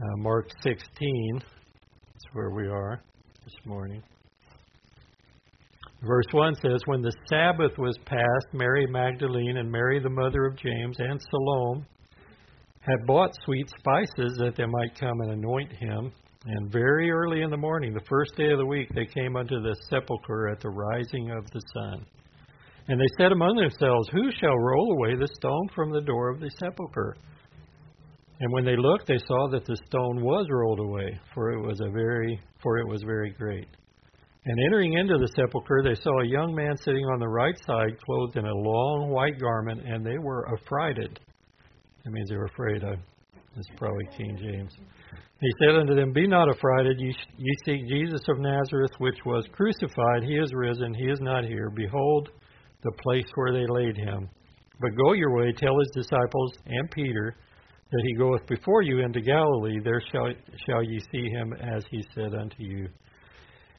uh, Mark 16. That's where we are this morning. Verse 1 says, When the Sabbath was past, Mary Magdalene and Mary, the mother of James, and Salome had bought sweet spices that they might come and anoint him. And very early in the morning, the first day of the week, they came unto the sepulchre at the rising of the sun. And they said among themselves, Who shall roll away the stone from the door of the sepulchre? And when they looked, they saw that the stone was rolled away, for it was a very for it was very great. And entering into the sepulchre, they saw a young man sitting on the right side, clothed in a long white garment, and they were affrighted. That means they were afraid. Of, this is probably King James. He said unto them, Be not affrighted. Ye, ye seek Jesus of Nazareth, which was crucified. He is risen. He is not here. Behold, the place where they laid him. But go your way, tell his disciples and Peter that he goeth before you into Galilee. There shall, shall ye see him as he said unto you.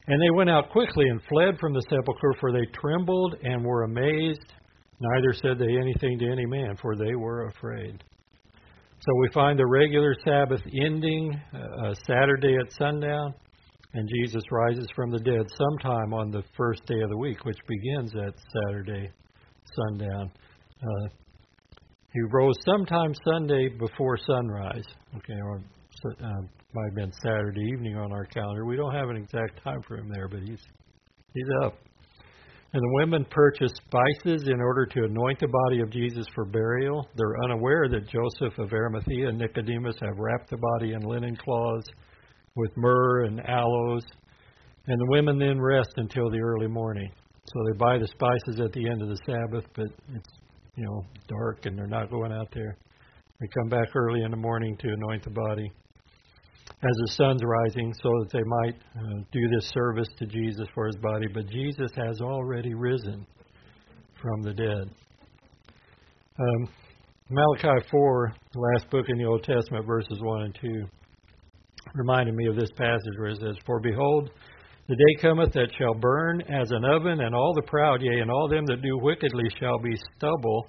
And they went out quickly and fled from the sepulchre, for they trembled and were amazed. Neither said they anything to any man, for they were afraid. So we find the regular Sabbath ending uh, Saturday at sundown, and Jesus rises from the dead sometime on the first day of the week, which begins at Saturday sundown. Uh, he rose sometime Sunday before sunrise, okay, or uh, might have been Saturday evening on our calendar. We don't have an exact time for him there, but he's he's up. And the women purchased spices in order to anoint the body of Jesus for burial. They're unaware that Joseph of Arimathea and Nicodemus have wrapped the body in linen cloths with myrrh and aloes. And the women then rest until the early morning. So they buy the spices at the end of the Sabbath, but it's you know dark and they're not going out there. They come back early in the morning to anoint the body as the sun's rising so that they might uh, do this service to Jesus for his body. But Jesus has already risen from the dead. Um, Malachi 4, the last book in the Old Testament, verses 1 and 2, reminded me of this passage where it says, For behold, the day cometh that shall burn as an oven, and all the proud, yea, and all them that do wickedly shall be stubble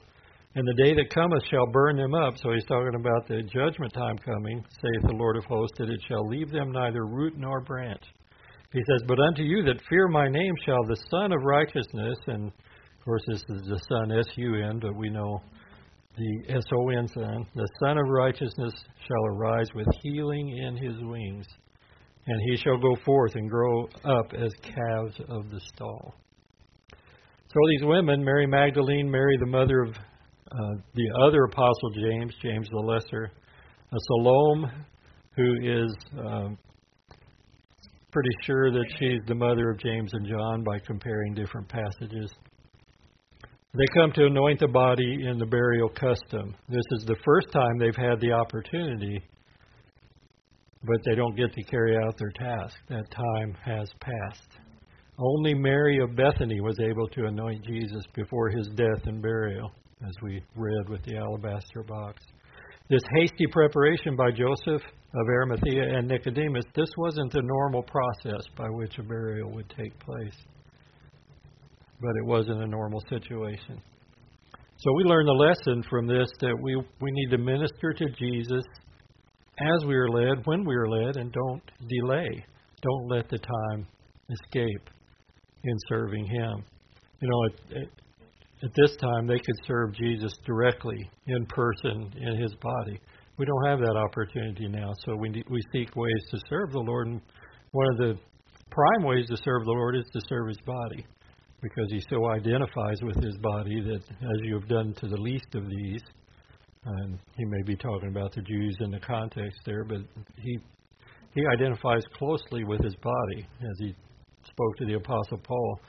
and the day that cometh shall burn them up. So he's talking about the judgment time coming, saith the Lord of hosts, that it shall leave them neither root nor branch. He says, But unto you that fear my name shall the Sun of Righteousness, and of course this is the Sun, S U N, but we know the S O N Son, the Son of Righteousness shall arise with healing in his wings, and he shall go forth and grow up as calves of the stall. So these women, Mary Magdalene, Mary the mother of uh, the other apostle James, James the Lesser, uh, Salome, who is um, pretty sure that she's the mother of James and John by comparing different passages. They come to anoint the body in the burial custom. This is the first time they've had the opportunity, but they don't get to carry out their task. That time has passed. Only Mary of Bethany was able to anoint Jesus before his death and burial as we read with the alabaster box. This hasty preparation by Joseph of Arimathea and Nicodemus, this wasn't the normal process by which a burial would take place, but it wasn't a normal situation. So we learn the lesson from this that we, we need to minister to Jesus as we are led, when we are led, and don't delay. Don't let the time escape in serving Him. You know, it, it, at this time they could serve Jesus directly in person in his body. We don't have that opportunity now, so we we seek ways to serve the Lord. And one of the prime ways to serve the Lord is to serve his body, because he so identifies with his body that as you have done to the least of these, and he may be talking about the Jews in the context there, but he he identifies closely with his body as he spoke to the apostle Paul.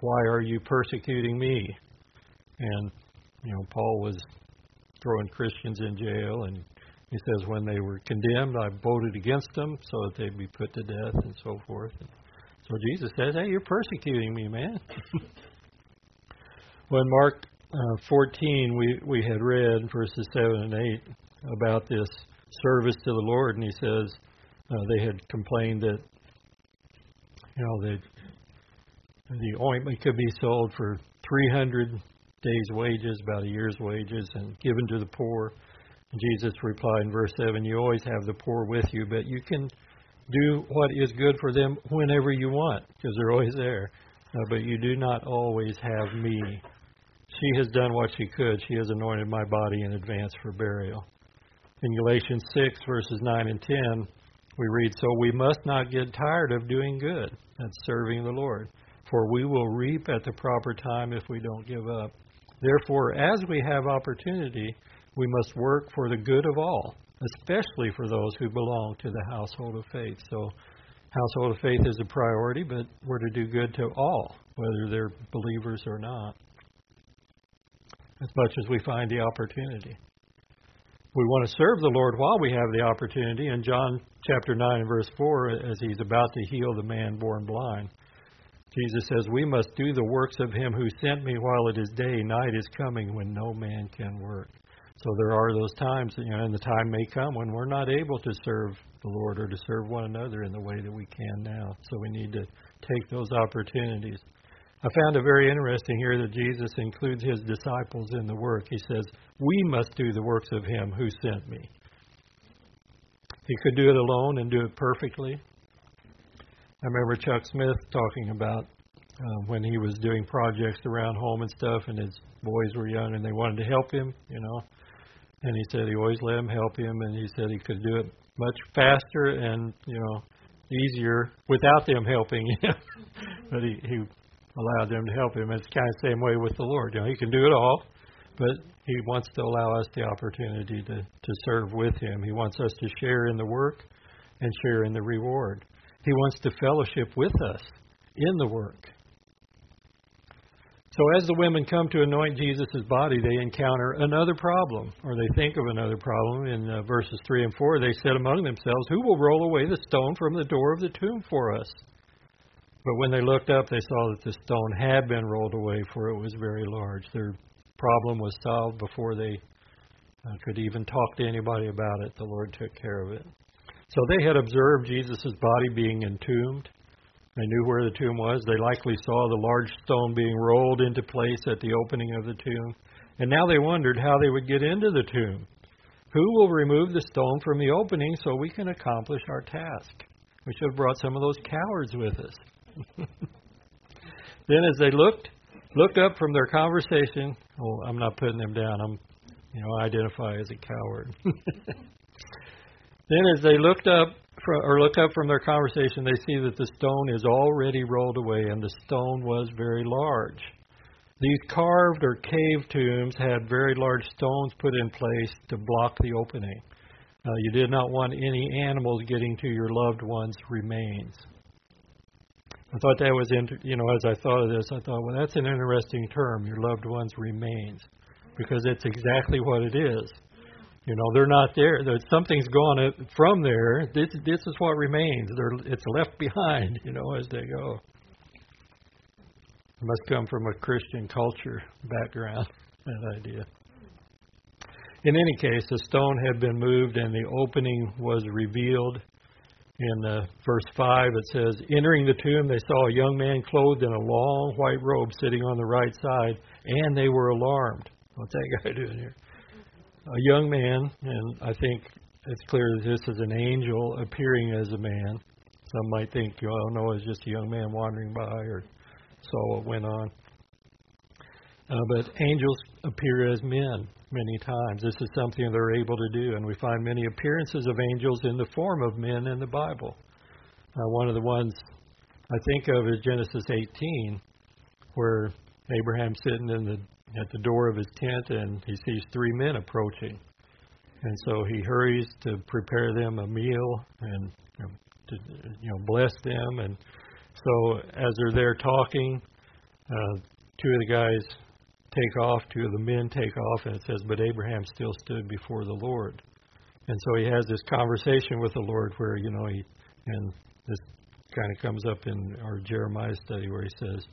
Why are you persecuting me? And you know, Paul was throwing Christians in jail, and he says when they were condemned, I voted against them so that they'd be put to death and so forth. And so Jesus says, "Hey, you're persecuting me, man." when Mark uh, 14, we we had read verses seven and eight about this service to the Lord, and he says uh, they had complained that you know that the ointment could be sold for 300 day's wages, about a year's wages, and given to the poor. And Jesus replied in verse 7 You always have the poor with you, but you can do what is good for them whenever you want, because they're always there. Uh, but you do not always have me. She has done what she could. She has anointed my body in advance for burial. In Galatians 6, verses 9 and 10, we read, So we must not get tired of doing good. That's serving the Lord. For we will reap at the proper time if we don't give up. Therefore, as we have opportunity, we must work for the good of all, especially for those who belong to the household of faith. So, household of faith is a priority, but we're to do good to all, whether they're believers or not, as much as we find the opportunity. We want to serve the Lord while we have the opportunity. In John chapter 9 and verse 4, as he's about to heal the man born blind, Jesus says, We must do the works of him who sent me while it is day. Night is coming when no man can work. So there are those times, you know, and the time may come when we're not able to serve the Lord or to serve one another in the way that we can now. So we need to take those opportunities. I found it very interesting here that Jesus includes his disciples in the work. He says, We must do the works of him who sent me. He could do it alone and do it perfectly. I remember Chuck Smith talking about uh, when he was doing projects around home and stuff, and his boys were young and they wanted to help him, you know. And he said he always let them help him, and he said he could do it much faster and you know easier without them helping him. but he he allowed them to help him. It's kind of the same way with the Lord. You know, he can do it all, but he wants to allow us the opportunity to to serve with him. He wants us to share in the work and share in the reward. He wants to fellowship with us in the work. So as the women come to anoint Jesus' body, they encounter another problem, or they think of another problem. In uh, verses 3 and 4, they said among themselves, Who will roll away the stone from the door of the tomb for us? But when they looked up, they saw that the stone had been rolled away, for it was very large. Their problem was solved before they uh, could even talk to anybody about it. The Lord took care of it. So they had observed Jesus' body being entombed. They knew where the tomb was. They likely saw the large stone being rolled into place at the opening of the tomb. And now they wondered how they would get into the tomb. Who will remove the stone from the opening so we can accomplish our task? We should have brought some of those cowards with us. then as they looked looked up from their conversation, well, I'm not putting them down. I'm you know, I identify as a coward. then as they looked up or look up from their conversation, they see that the stone is already rolled away, and the stone was very large. These carved or cave tombs had very large stones put in place to block the opening. Uh, you did not want any animals getting to your loved one's remains. I thought that was, inter- you know, as I thought of this, I thought, well, that's an interesting term, your loved one's remains, because it's exactly what it is. You know, they're not there. Something's gone from there. This, this is what remains. They're, it's left behind, you know, as they go. It must come from a Christian culture background, that idea. In any case, the stone had been moved and the opening was revealed. In uh, verse 5, it says, Entering the tomb, they saw a young man clothed in a long white robe sitting on the right side, and they were alarmed. What's that guy doing here? a young man, and I think it's clear that this is an angel appearing as a man. Some might think, oh no, it's just a young man wandering by or saw what went on. Uh, but angels appear as men many times. This is something they're able to do, and we find many appearances of angels in the form of men in the Bible. Uh, one of the ones I think of is Genesis 18, where Abraham's sitting in the at the door of his tent and he sees three men approaching. And so he hurries to prepare them a meal and you know, to you know bless them. And so as they're there talking, uh, two of the guys take off, two of the men take off, and it says, "But Abraham still stood before the Lord." And so he has this conversation with the Lord where you know he and this kind of comes up in our Jeremiah study where he says,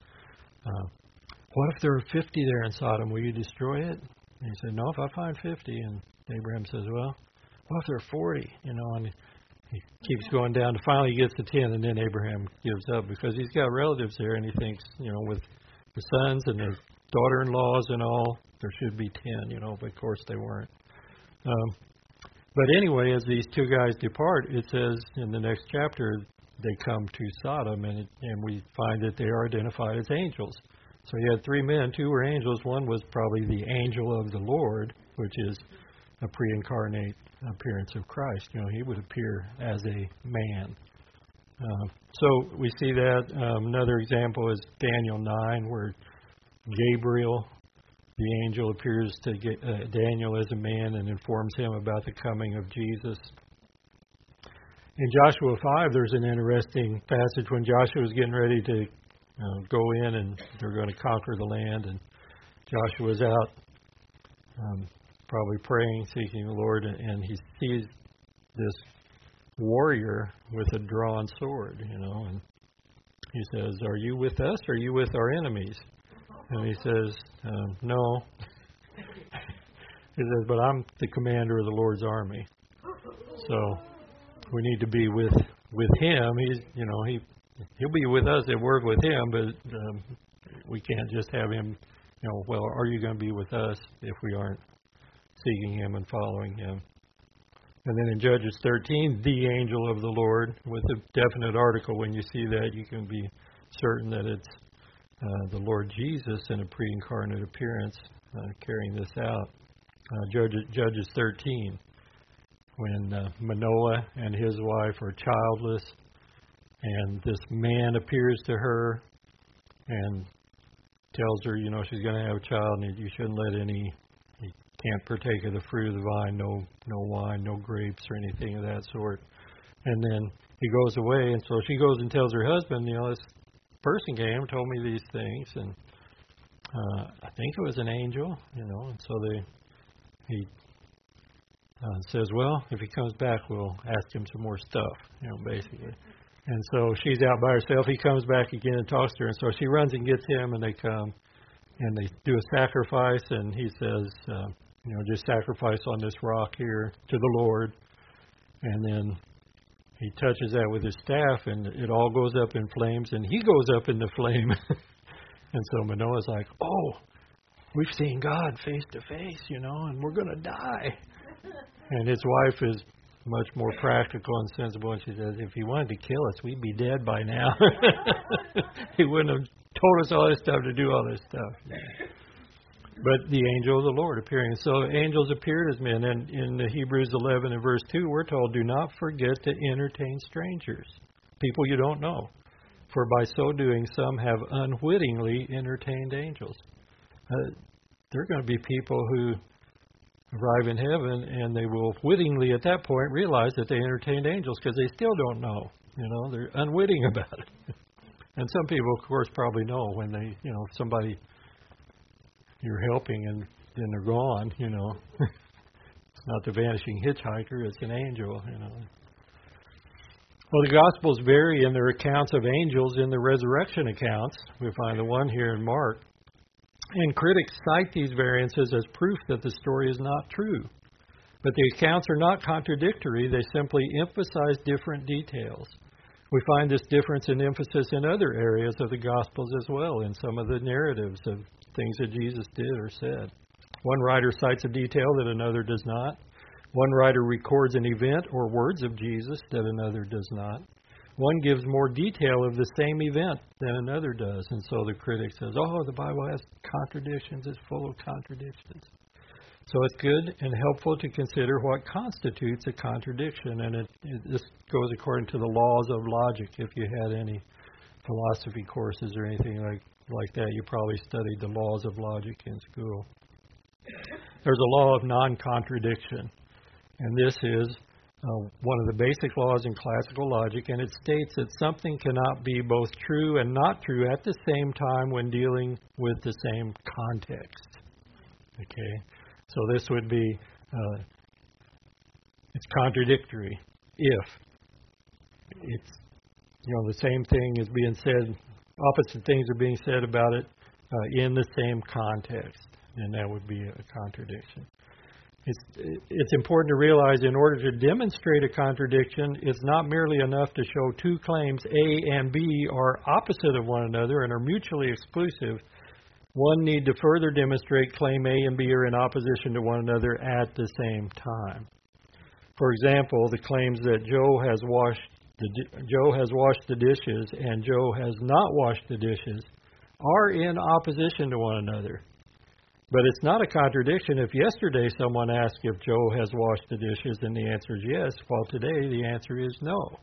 uh, what if there are 50 there in Sodom? Will you destroy it? And he said, No, if I find 50. And Abraham says, Well, what if there are 40? You know, and he keeps going down. Finally, he gets to 10, and then Abraham gives up because he's got relatives there, and he thinks, you know, with the sons and the daughter-in-laws and all, there should be 10, you know, but of course they weren't. Um, but anyway, as these two guys depart, it says in the next chapter they come to Sodom, and, it, and we find that they are identified as angels. So he had three men. Two were angels. One was probably the angel of the Lord, which is a pre-incarnate appearance of Christ. You know, he would appear as a man. Uh, so we see that. Um, another example is Daniel 9, where Gabriel, the angel, appears to uh, Daniel as a man and informs him about the coming of Jesus. In Joshua 5, there's an interesting passage when Joshua is getting ready to go in and they're going to conquer the land, and Joshua's out um, probably praying, seeking the Lord, and he sees this warrior with a drawn sword, you know, and he says, "Are you with us? Or are you with our enemies?" And he says, um, "No." he says, "But I'm the commander of the Lord's army, so we need to be with with him. He's, you know, he he'll be with us and work with him, but um, we can't just have him. You know, well, are you going to be with us if we aren't seeking him and following him? And then in Judges 13, the angel of the Lord, with a definite article. When you see that, you can be certain that it's uh, the Lord Jesus in a pre-incarnate appearance uh, carrying this out. Uh, Judges, Judges 13, when uh, Manoah and his wife are childless, and this man appears to her and tells her, you know, she's going to have a child, and you shouldn't let any, you can't partake of the fruit of the vine, no, no wine, no grapes, or anything of that sort. And then he goes away, and so she goes and tells her husband, you know, this person came told me these things, and uh, I think it was an angel, you know, and so they, he uh, says, well, if he comes back, we'll ask him some more stuff, you know, basically. And so she's out by herself. He comes back again and talks to her. And so she runs and gets him, and they come and they do a sacrifice. And he says, uh, you know, just sacrifice on this rock here to the Lord. And then he touches that with his staff, and it all goes up in flames, and he goes up in the flame. and so Manoah's like, oh, we've seen God face to face, you know, and we're to die. And his wife is much more practical and sensible. And she says, if he wanted to kill us, we'd be dead by now. he wouldn't have told us all this stuff to do all this stuff. But the angel of the Lord appearing. So angels appeared as men. And in the Hebrews 11 and verse 2, we're told, do not forget to entertain strangers, people you don't know. For by so doing, some have unwittingly entertained angels. Uh, there are going to be people who arrive in heaven, and they will wittingly at that point realize that they entertained angels because they still don't know. You know, they're unwitting about it. and some people, of course, probably know when they, you know, somebody you're helping and then they're gone. You know, it's not the vanishing hitchhiker; it's an angel. You know. Well, the Gospels vary in their accounts of angels in the resurrection accounts. We find the one here in Mark and critics cite these variances as proof that the story is not true. But the accounts are not contradictory, they simply emphasize different details. We find this difference in emphasis in other areas of the Gospels as well, in some of the narratives of things that Jesus did or said. One writer cites a detail that another does not. One writer records an event or words of Jesus that another does not. One gives more detail of the same event than another does. And so the critic says, oh, the Bible has contradictions, it's full of contradictions. So it's good and helpful to consider what constitutes a contradiction. And it, it, this goes according to the laws of logic. If you had any philosophy courses or anything like, like that, you probably studied the laws of logic in school. There's a law of non contradiction. And this is uh, one of the basic laws in classical logic, and it states that something cannot be both true and not true at the same time when dealing with the same context. Okay, so this would be uh, it's contradictory if it's you know the same thing is being said, opposite things are being said about it uh, in the same context, and that would be a contradiction. It's, it's important to realize in order to demonstrate a contradiction, it's not merely enough to show two claims, A and B, are opposite of one another and are mutually exclusive. one need to further demonstrate claim A and B are in opposition to one another at the same time. For example, the claims that Joe has washed Joe has washed the dishes and Joe has not washed the dishes are in opposition to one another. But it's not a contradiction if yesterday someone asked if Joe has washed the dishes and the answer is yes, while today the answer is no.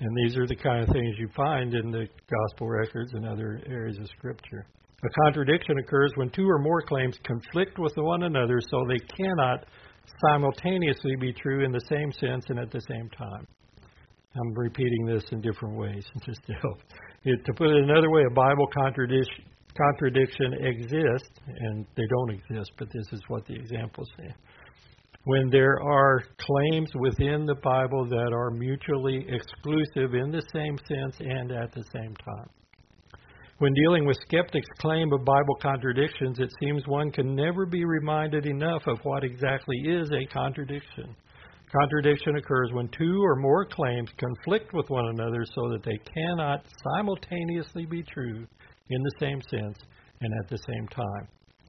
And these are the kind of things you find in the gospel records and other areas of Scripture. A contradiction occurs when two or more claims conflict with one another so they cannot simultaneously be true in the same sense and at the same time. I'm repeating this in different ways just to help. It, to put it another way, a Bible contradiction, contradiction exists, and they don't exist, but this is what the examples say when there are claims within the Bible that are mutually exclusive in the same sense and at the same time. When dealing with skeptics' claim of Bible contradictions, it seems one can never be reminded enough of what exactly is a contradiction. Contradiction occurs when two or more claims conflict with one another so that they cannot simultaneously be true in the same sense and at the same time.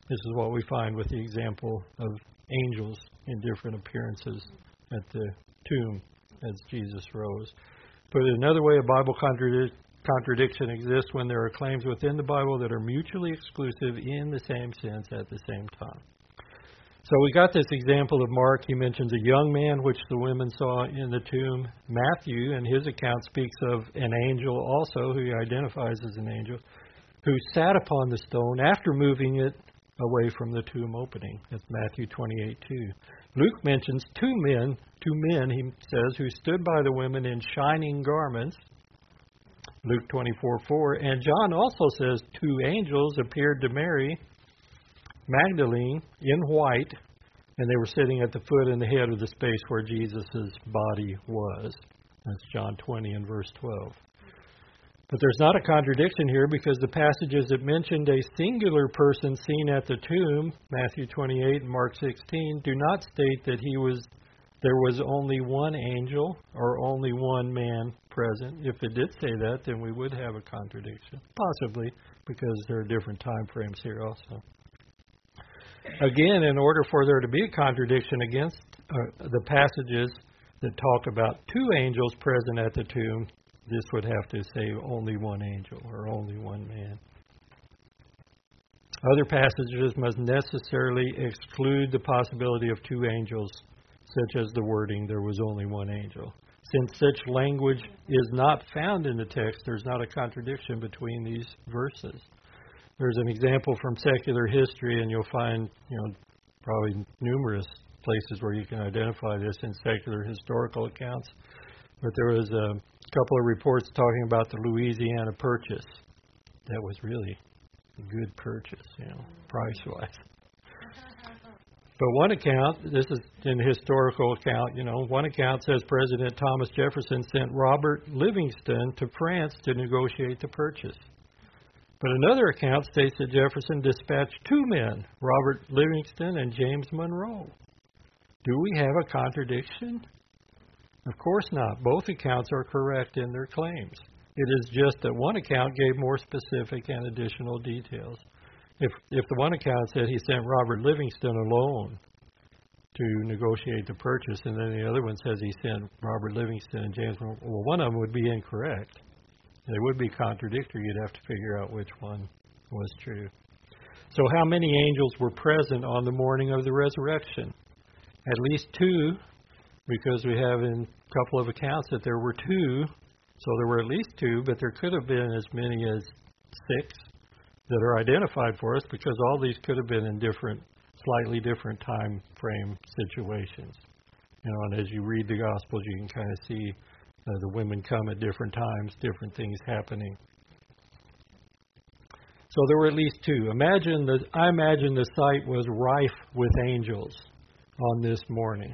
This is what we find with the example of angels in different appearances at the tomb as Jesus rose. Put it another way, a Bible contradic- contradiction exists when there are claims within the Bible that are mutually exclusive in the same sense at the same time. So we got this example of Mark. He mentions a young man, which the women saw in the tomb. Matthew, in his account, speaks of an angel also, who he identifies as an angel, who sat upon the stone after moving it away from the tomb opening. That's Matthew 28 2. Luke mentions two men, two men, he says, who stood by the women in shining garments. Luke 24 4. And John also says two angels appeared to Mary Magdalene in white, and they were sitting at the foot and the head of the space where Jesus' body was. That's John 20 and verse 12. But there's not a contradiction here because the passages that mentioned a singular person seen at the tomb, Matthew 28 and Mark 16, do not state that he was there was only one angel or only one man present. If it did say that, then we would have a contradiction, possibly because there are different time frames here also. Again, in order for there to be a contradiction against uh, the passages that talk about two angels present at the tomb, this would have to say only one angel or only one man. Other passages must necessarily exclude the possibility of two angels, such as the wording, there was only one angel. Since such language is not found in the text, there's not a contradiction between these verses. There's an example from secular history, and you'll find, you know, probably numerous places where you can identify this in secular historical accounts. But there was a couple of reports talking about the Louisiana Purchase. That was really a good purchase, you know, price wise. But one account, this is in historical account, you know, one account says President Thomas Jefferson sent Robert Livingston to France to negotiate the purchase. But another account states that Jefferson dispatched two men, Robert Livingston and James Monroe. Do we have a contradiction? Of course not. Both accounts are correct in their claims. It is just that one account gave more specific and additional details. If if the one account said he sent Robert Livingston alone to negotiate the purchase, and then the other one says he sent Robert Livingston and James, well, one of them would be incorrect. They would be contradictory. You'd have to figure out which one was true. So, how many angels were present on the morning of the resurrection? At least two because we have in a couple of accounts that there were two, so there were at least two, but there could have been as many as six that are identified for us because all these could have been in different, slightly different time frame situations. You know, and as you read the Gospels, you can kind of see uh, the women come at different times, different things happening. So there were at least two. Imagine that I imagine the site was rife with angels on this morning.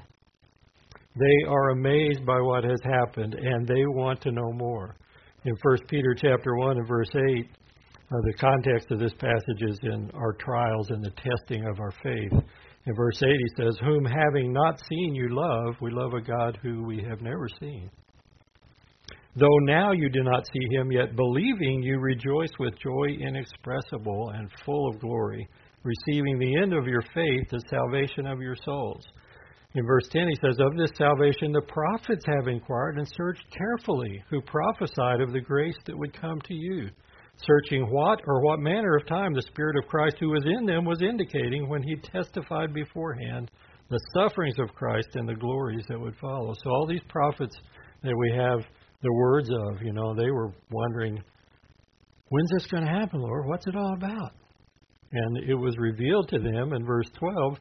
They are amazed by what has happened and they want to know more. In 1 Peter chapter 1 and verse 8, uh, the context of this passage is in our trials and the testing of our faith. In verse 8 he says, Whom having not seen you love, we love a God who we have never seen. Though now you do not see him, yet believing you rejoice with joy inexpressible and full of glory, receiving the end of your faith, the salvation of your souls. In verse 10, he says, Of this salvation the prophets have inquired and searched carefully, who prophesied of the grace that would come to you, searching what or what manner of time the Spirit of Christ who was in them was indicating when he testified beforehand the sufferings of Christ and the glories that would follow. So, all these prophets that we have the words of, you know, they were wondering, when's this going to happen, Lord? What's it all about? And it was revealed to them in verse 12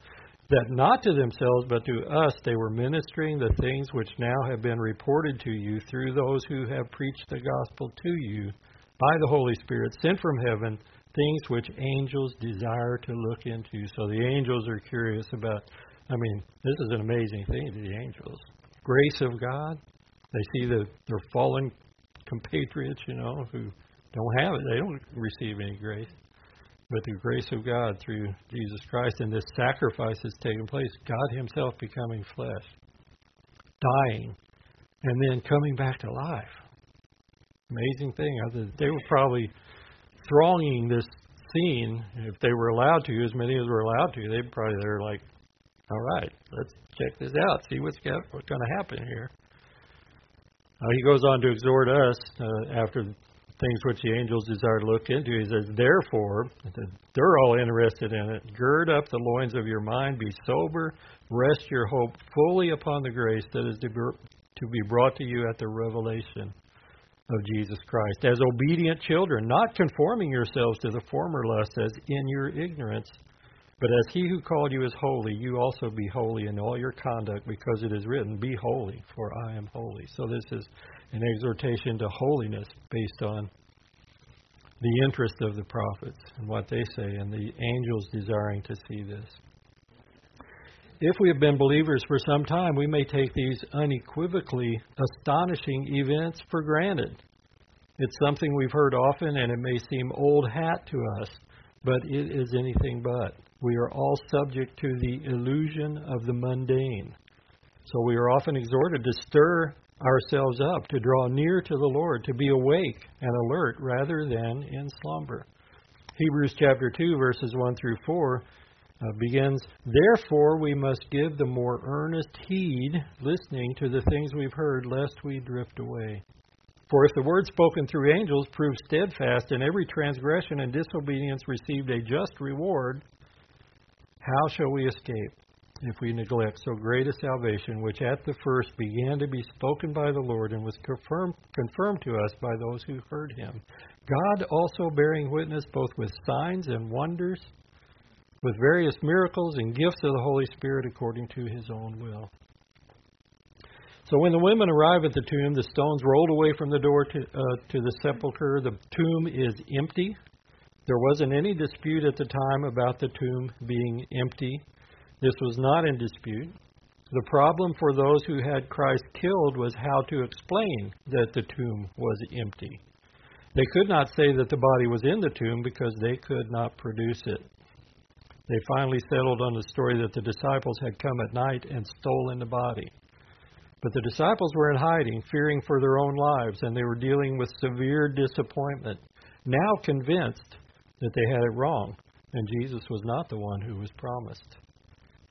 that not to themselves but to us they were ministering the things which now have been reported to you through those who have preached the gospel to you by the Holy Spirit sent from heaven, things which angels desire to look into. So the angels are curious about, I mean, this is an amazing thing to the angels. Grace of God. They see the, their fallen compatriots, you know, who don't have it. They don't receive any grace but the grace of God through Jesus Christ and this sacrifice has taken place, God Himself becoming flesh, dying, and then coming back to life. Amazing thing. They were probably thronging this scene if they were allowed to, as many as were allowed to. They probably they're like, all right, let's check this out, see what's going to happen here. Uh, he goes on to exhort us uh, after things which the angels desire to look into. He says, Therefore, they're all interested in it. Gird up the loins of your mind, be sober, rest your hope fully upon the grace that is to be brought to you at the revelation of Jesus Christ. As obedient children, not conforming yourselves to the former lusts as in your ignorance, but as he who called you is holy, you also be holy in all your conduct, because it is written, Be holy, for I am holy. So this is an exhortation to holiness based on the interest of the prophets and what they say, and the angels desiring to see this. If we have been believers for some time, we may take these unequivocally astonishing events for granted. It's something we've heard often, and it may seem old hat to us, but it is anything but. We are all subject to the illusion of the mundane. So we are often exhorted to stir ourselves up, to draw near to the Lord, to be awake and alert rather than in slumber. Hebrews chapter 2, verses 1 through 4 uh, begins Therefore we must give the more earnest heed, listening to the things we've heard, lest we drift away. For if the word spoken through angels proved steadfast, and every transgression and disobedience received a just reward, how shall we escape? if we neglect so great a salvation, which at the first began to be spoken by the Lord and was confirmed, confirmed to us by those who heard him. God also bearing witness both with signs and wonders, with various miracles and gifts of the Holy Spirit according to his own will. So when the women arrive at the tomb, the stones rolled away from the door to, uh, to the sepulchre. The tomb is empty. There wasn't any dispute at the time about the tomb being empty. This was not in dispute. The problem for those who had Christ killed was how to explain that the tomb was empty. They could not say that the body was in the tomb because they could not produce it. They finally settled on the story that the disciples had come at night and stolen the body. But the disciples were in hiding, fearing for their own lives, and they were dealing with severe disappointment, now convinced that they had it wrong, and Jesus was not the one who was promised.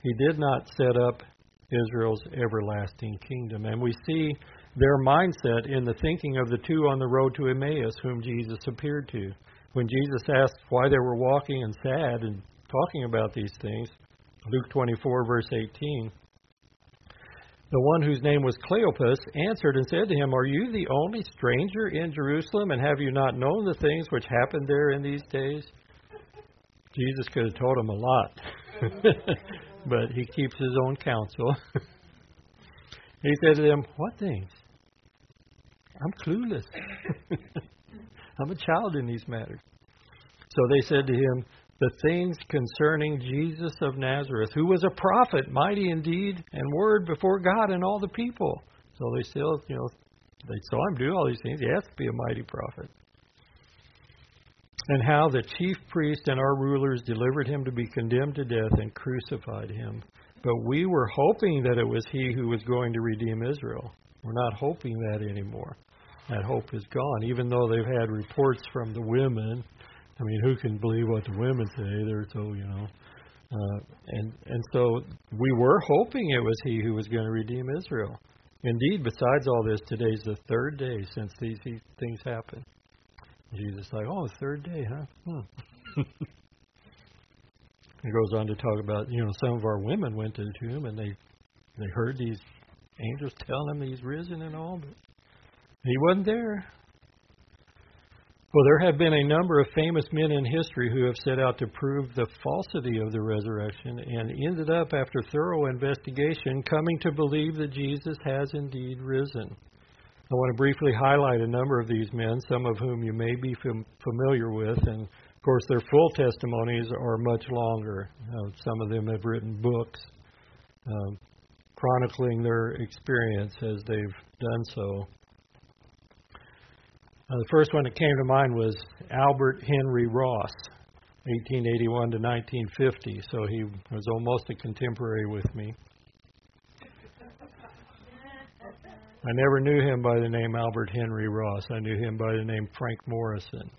He did not set up Israel's everlasting kingdom. And we see their mindset in the thinking of the two on the road to Emmaus, whom Jesus appeared to. When Jesus asked why they were walking and sad and talking about these things, Luke 24, verse 18, the one whose name was Cleopas answered and said to him, Are you the only stranger in Jerusalem, and have you not known the things which happened there in these days? Jesus could have told him a lot. but he keeps his own counsel. he said to them, What things? I'm clueless. I'm a child in these matters. So they said to him, The things concerning Jesus of Nazareth, who was a prophet, mighty indeed, and word before God and all the people. So they still, you know, they saw him do all these things. He has to be a mighty prophet and how the chief priest and our rulers delivered him to be condemned to death and crucified him. But we were hoping that it was he who was going to redeem Israel. We're not hoping that anymore. that hope is gone. Even though they've had reports from the women, I mean, who can believe what the women say? They're so you know, uh, and and so we were hoping it was he who was going to redeem Israel. Indeed, besides all this, today's the third day since these things happened. Jesus like, oh, third day, huh? Hmm. He goes on to talk about, you know, some of our women went to the tomb and they they heard these angels telling him he's risen and all, but he wasn't there. Well, there have been a number of famous men in history who have set out to prove the falsity of the resurrection and ended up, after thorough investigation, coming to believe that Jesus has indeed risen. I want to briefly highlight a number of these men, some of whom you may be fam- familiar with, and of course, their full testimonies are much longer. Uh, some of them have written books uh, chronicling their experience as they've done so. Uh, the first one that came to mind was Albert Henry Ross, 1881 to 1950. So he was almost a contemporary with me. I never knew him by the name Albert Henry Ross. I knew him by the name Frank Morison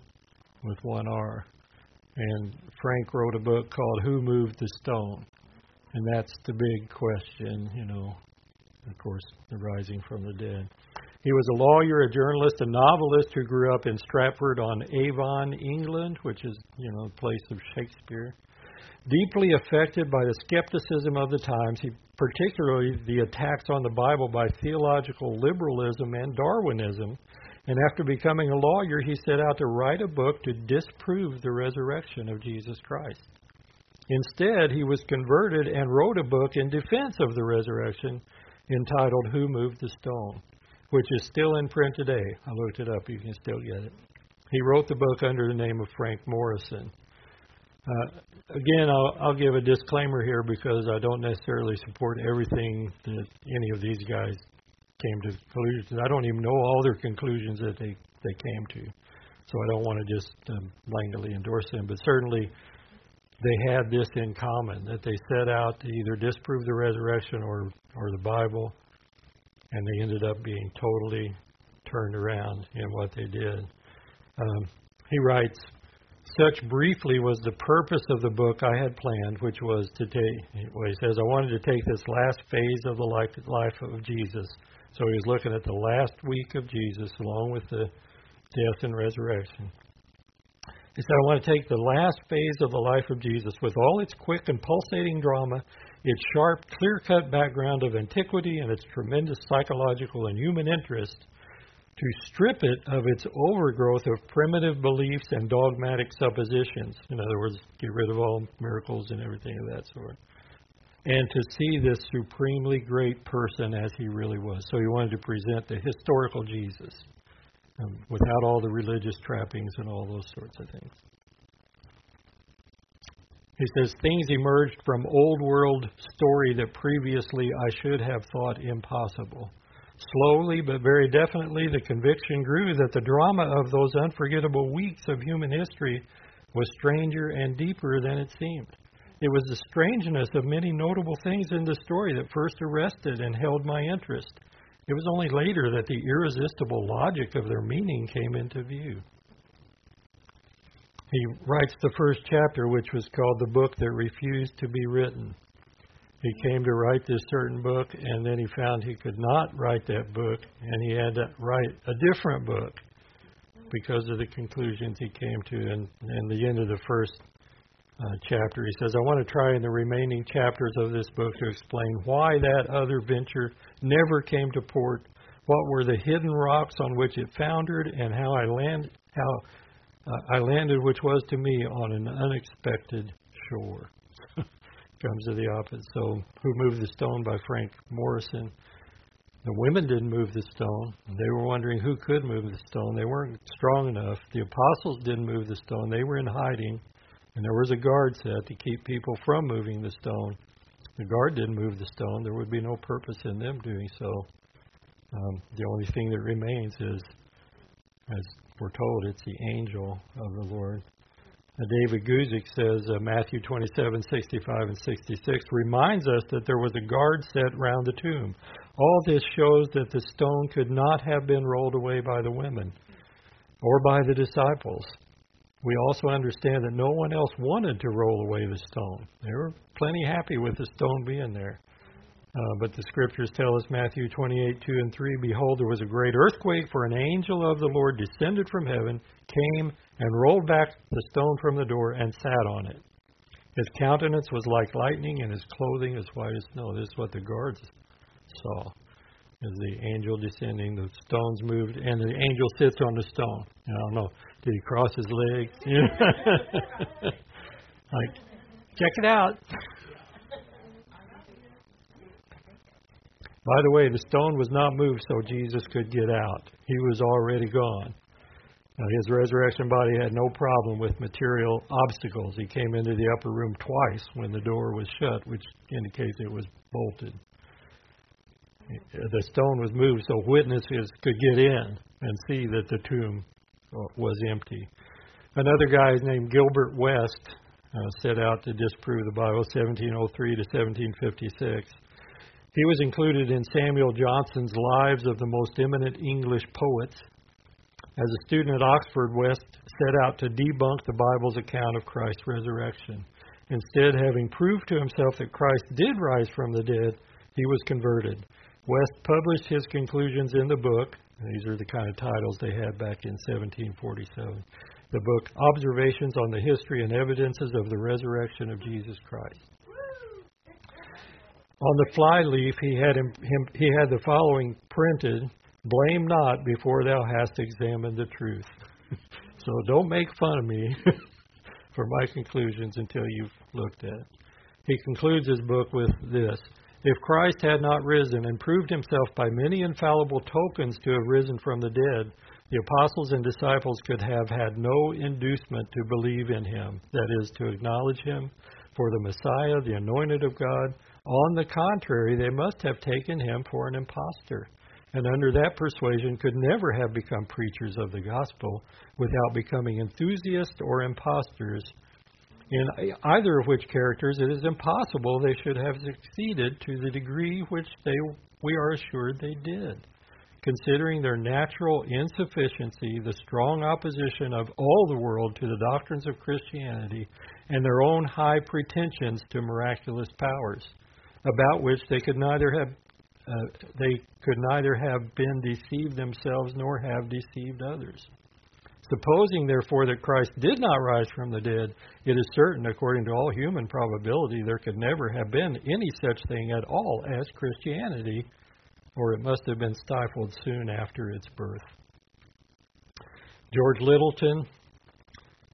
with one R. And Frank wrote a book called Who Moved the Stone? And that's the big question, you know, of course, the rising from the dead. He was a lawyer, a journalist, a novelist who grew up in Stratford on Avon, England, which is, you know, the place of Shakespeare. Deeply affected by the skepticism of the times, he, particularly the attacks on the Bible by theological liberalism and Darwinism, and after becoming a lawyer, he set out to write a book to disprove the resurrection of Jesus Christ. Instead, he was converted and wrote a book in defense of the resurrection entitled Who Moved the Stone, which is still in print today. I looked it up, you can still get it. He wrote the book under the name of Frank Morison. Uh, again, I'll, I'll give a disclaimer here because I don't necessarily support everything that any of these guys came to conclusions. I don't even know all their conclusions that they, they came to. So I don't want to just um, blankly endorse them, but certainly they had this in common that they set out to either disprove the resurrection or, or the Bible, and they ended up being totally turned around in what they did. Um, he writes, such briefly was the purpose of the book I had planned, which was to take, well, he says, I wanted to take this last phase of the life, life of Jesus so he was looking at the last week of Jesus along with the death and resurrection. He said, I want to take the last phase of the life of Jesus with all its quick and pulsating drama, its sharp, clear cut background of antiquity, and its tremendous psychological and human interest, to strip it of its overgrowth of primitive beliefs and dogmatic suppositions. In other words, get rid of all miracles and everything of that sort and to see this supremely great person as he really was. So he wanted to present the historical Jesus um, without all the religious trappings and all those sorts of things. He says, Things emerged from old world story that previously I should have thought impossible. Slowly but very definitely, the conviction grew that the drama of those unforgettable weeks of human history was stranger and deeper than it seemed. It was the strangeness of many notable things in the story that first arrested and held my interest. It was only later that the irresistible logic of their meaning came into view. He writes the first chapter, which was called The Book That Refused to Be Written. He came to write this certain book, and then he found he could not write that book, and he had to write a different book because of the conclusions he came to. And, and the end of the first uh, chapter. He says, I want to try in the remaining chapters of this book to explain why that other venture never came to port, what were the hidden rocks on which it foundered, and how I land how uh, I landed, which was to me on an unexpected shore. Comes to the opposite. So, Who Moved the Stone by Frank Morison? The women didn't move the stone. They were wondering who could move the stone. They weren't strong enough. The apostles didn't move the stone. They were in hiding. And there was a guard set to keep people from moving the stone. The guard didn't move the stone. There would be no purpose in them doing so. Um, the only thing that remains is, as we're told, it's the angel of the Lord. Uh, David Guzik says uh, Matthew 27, 65, and 66 reminds us that there was a guard set round the tomb. All this shows that the stone could not have been rolled away by the women or by the disciples. We also understand that no one else wanted to roll away the stone. They were plenty happy with the stone being there. Uh, but the scriptures tell us, Matthew 28, 2 and 3, Behold, there was a great earthquake, for an angel of the Lord descended from heaven, came and rolled back the stone from the door and sat on it. His countenance was like lightning, and his clothing as white as snow. This is what the guards saw. As the angel descending, the stones moved, and the angel sits on the stone. I don't know. Did he cross his legs? like, check it out. By the way, the stone was not moved so Jesus could get out. He was already gone. Now, his resurrection body had no problem with material obstacles. He came into the upper room twice when the door was shut, which indicates it was bolted. The stone was moved so witnesses could get in and see that the tomb was empty. Another guy named Gilbert West uh, set out to disprove the Bible, 1703 to 1756. He was included in Samuel Johnson's Lives of the Most Eminent English Poets. As a student at Oxford, West set out to debunk the Bible's account of Christ's resurrection. Instead, having proved to himself that Christ did rise from the dead, he was converted. West published his conclusions in the book. These are the kind of titles they had back in 1747. The book Observations on the History and Evidences of the Resurrection of Jesus Christ. On the flyleaf, he had him, him, he had the following printed: "Blame not before thou hast examined the truth." so don't make fun of me for my conclusions until you've looked at. It. He concludes his book with this: If Christ had not risen and proved himself by many infallible tokens to have risen from the dead, the apostles and disciples could have had no inducement to believe in him, that is, to acknowledge him for the Messiah, the anointed of God, on the contrary, they must have taken him for an impostor, and under that persuasion could never have become preachers of the gospel without becoming enthusiasts or impostors. In either of which characters, it is impossible they should have succeeded to the degree which they, we are assured they did. Considering their natural insufficiency, the strong opposition of all the world to the doctrines of Christianity, and their own high pretensions to miraculous powers about which they could neither have uh, they could neither have been deceived themselves nor have deceived others. Supposing, therefore, that Christ did not rise from the dead, it is certain, according to all human probability, there could never have been any such thing at all as Christianity, or it must have been stifled soon after its birth. George Lyttelton,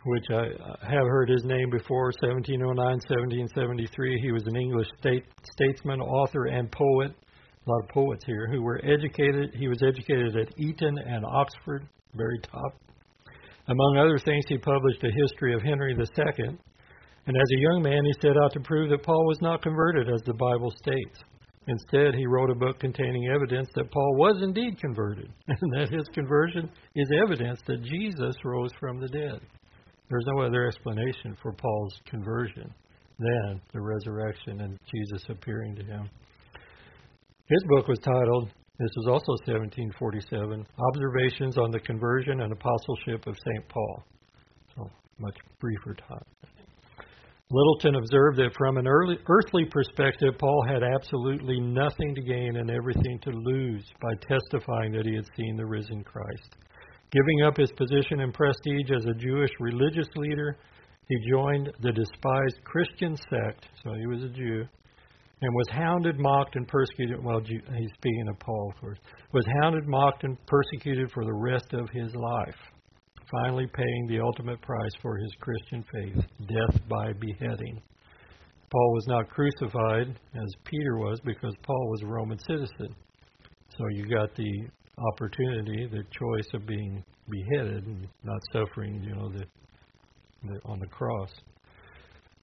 which I have heard his name before, 1709, 1773. He was an English state, statesman, author, and poet. A lot of poets here who were educated. He was educated at Eton and Oxford, very top. Among other things, he published a history of Henry II. And as a young man, he set out to prove that Paul was not converted, as the Bible states. Instead, he wrote a book containing evidence that Paul was indeed converted, and that his conversion is evidence that Jesus rose from the dead. There's no other explanation for Paul's conversion than the resurrection and Jesus appearing to him. His book was titled, this was also 1747, Observations on the Conversion and Apostleship of St. Paul. So, much briefer time. Lyttelton observed that from an early, earthly perspective, Paul had absolutely nothing to gain and everything to lose by testifying that he had seen the risen Christ. Giving up his position and prestige as a Jewish religious leader, he joined the despised Christian sect, so he was a Jew, and was hounded, mocked, and persecuted. Well, he's speaking of Paul, course. Was hounded, mocked, and persecuted for the rest of his life, finally paying the ultimate price for his Christian faith death by beheading. Paul was not crucified as Peter was because Paul was a Roman citizen. So you got the opportunity, the choice of being beheaded and not suffering, you know, the, the, on the cross.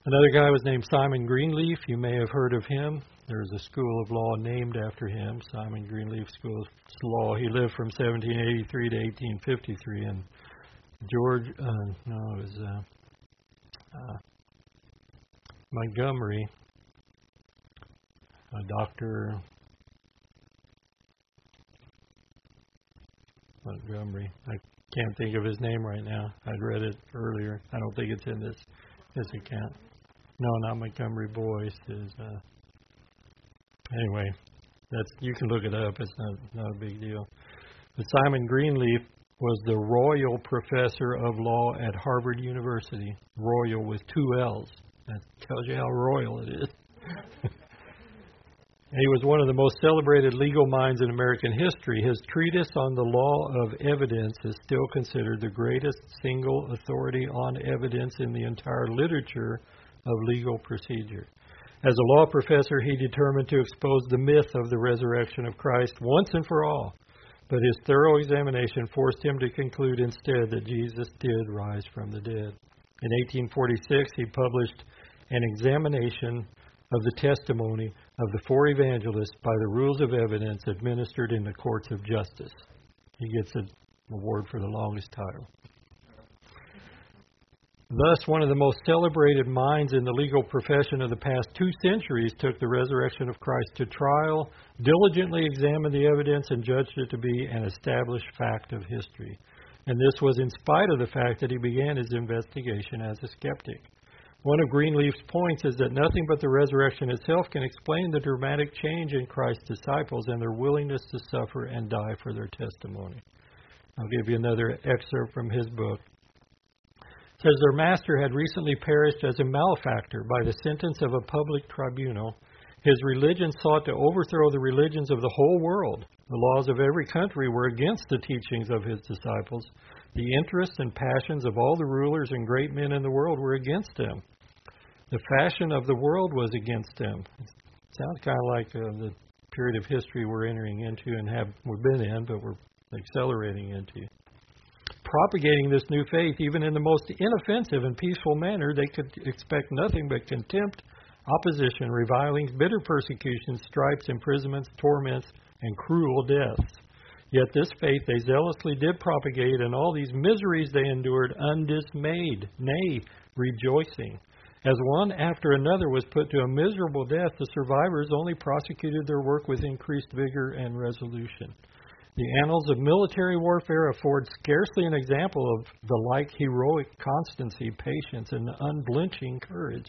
Another guy was named Simon Greenleaf. You may have heard of him. There's a school of law named after him, Simon Greenleaf School of Law. He lived from 1783 to 1853, and George, uh, no, it was uh, uh, Montgomery, a doctor Montgomery. I can't think of his name right now. I'd read it earlier. I don't think it's in this this account. No, not Montgomery Boyce. Is uh, anyway. That's you can look it up. It's not not a big deal. But Simon Greenleaf was the Royall Professor of Law at Harvard University. Royall with two L's. That tells you how royal it is. he was one of the most celebrated legal minds in American history. His treatise on the law of evidence is still considered the greatest single authority on evidence in the entire literature of legal procedure. As a law professor, he determined to expose the myth of the resurrection of Christ once and for all. But his thorough examination forced him to conclude instead that Jesus did rise from the dead. In 1846, he published an examination of the testimony of the four evangelists by the rules of evidence administered in the courts of justice. He gets an award for the longest title. Thus, one of the most celebrated minds in the legal profession of the past two centuries took the resurrection of Christ to trial, diligently examined the evidence, and judged it to be an established fact of history. And this was in spite of the fact that he began his investigation as a skeptic. One of Greenleaf's points is that nothing but the resurrection itself can explain the dramatic change in Christ's disciples and their willingness to suffer and die for their testimony. I'll give you another excerpt from his book says their master had recently perished as a malefactor by the sentence of a public tribunal. His religion sought to overthrow the religions of the whole world. The laws of every country were against the teachings of his disciples. The interests and passions of all the rulers and great men in the world were against him. The fashion of the world was against him. It sounds kind of like uh, the period of history we're entering into and have we've been in, but we're accelerating into propagating this new faith, even in the most inoffensive and peaceful manner, they could expect nothing but contempt, opposition, revilings, bitter persecutions, stripes, imprisonments, torments, and cruel deaths. Yet this faith they zealously did propagate, and all these miseries they endured undismayed, nay, rejoicing. As one after another was put to a miserable death, the survivors only prosecuted their work with increased vigor and resolution. The annals of military warfare afford scarcely an example of the like heroic constancy, patience, and unblenching courage.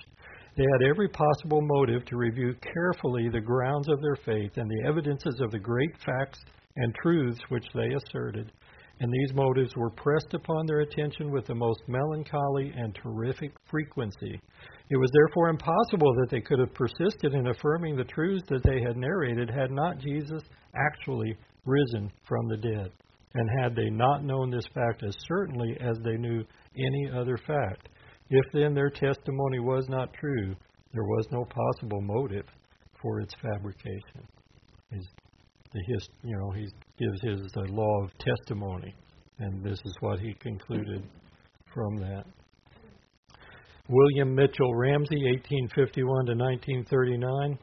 They had every possible motive to review carefully the grounds of their faith and the evidences of the great facts and truths which they asserted, and these motives were pressed upon their attention with the most melancholy and terrific frequency. It was therefore impossible that they could have persisted in affirming the truths that they had narrated had not Jesus actually risen from the dead. And had they not known this fact as certainly as they knew any other fact, if then their testimony was not true, there was no possible motive for its fabrication. He's, the you know, he gives his uh, law of testimony, and this is what he concluded from that. William Mitchell Ramsay, 1851 to 1939.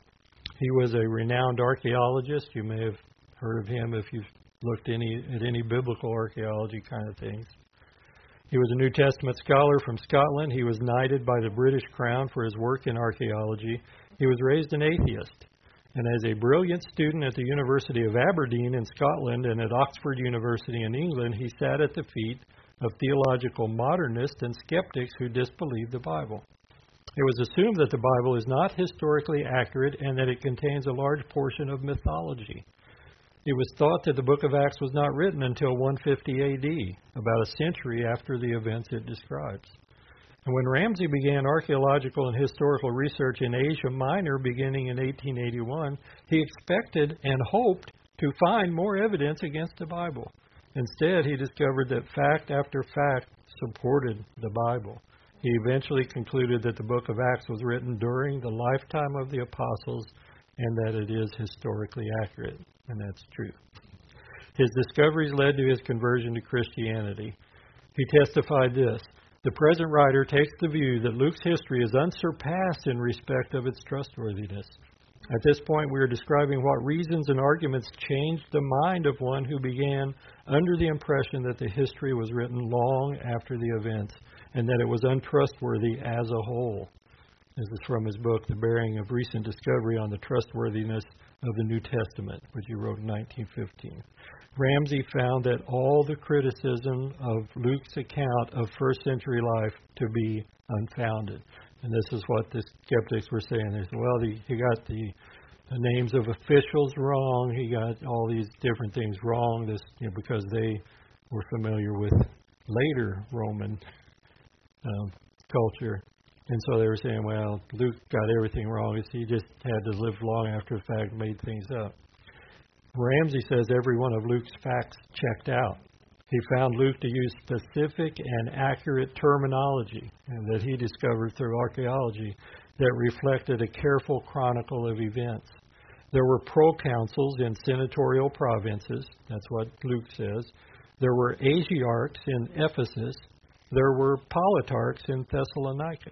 He was a renowned archaeologist. You may have heard of him if you've looked any at any biblical archaeology kind of things. He was a New Testament scholar from Scotland. He was knighted by the British Crown for his work in archaeology. He was raised an atheist. And as a brilliant student at the University of Aberdeen in Scotland and at Oxford University in England, he sat at the feet of theological modernists and skeptics who disbelieved the Bible. It was assumed that the Bible is not historically accurate and that it contains a large portion of mythology. It was thought that the book of Acts was not written until 150 AD, about a century after the events it describes. And when Ramsay began archaeological and historical research in Asia Minor beginning in 1881, he expected and hoped to find more evidence against the Bible. Instead, he discovered that fact after fact supported the Bible. He eventually concluded that the book of Acts was written during the lifetime of the apostles and that it is historically accurate and that's true. His discoveries led to his conversion to Christianity. He testified this The present writer takes the view that Luke's history is unsurpassed in respect of its trustworthiness. At this point, we are describing what reasons and arguments changed the mind of one who began under the impression that the history was written long after the events and that it was untrustworthy as a whole. This is from his book, The Bearing of Recent Discovery on the Trustworthiness of the New Testament, which he wrote in 1915. Ramsay found that all the criticism of Luke's account of first century life to be unfounded. And this is what the skeptics were saying. They said, well, the, he got the, the names of officials wrong. He got all these different things wrong this, you know, because they were familiar with later Roman um, culture. And so they were saying, well, Luke got everything wrong. He just had to live long after the fact and made things up. Ramsay says every one of Luke's facts checked out. He found Luke to use specific and accurate terminology that he discovered through archaeology that reflected a careful chronicle of events. There were proconsuls in senatorial provinces, that's what Luke says. There were Asiarchs in Ephesus. There were politarchs in Thessalonica.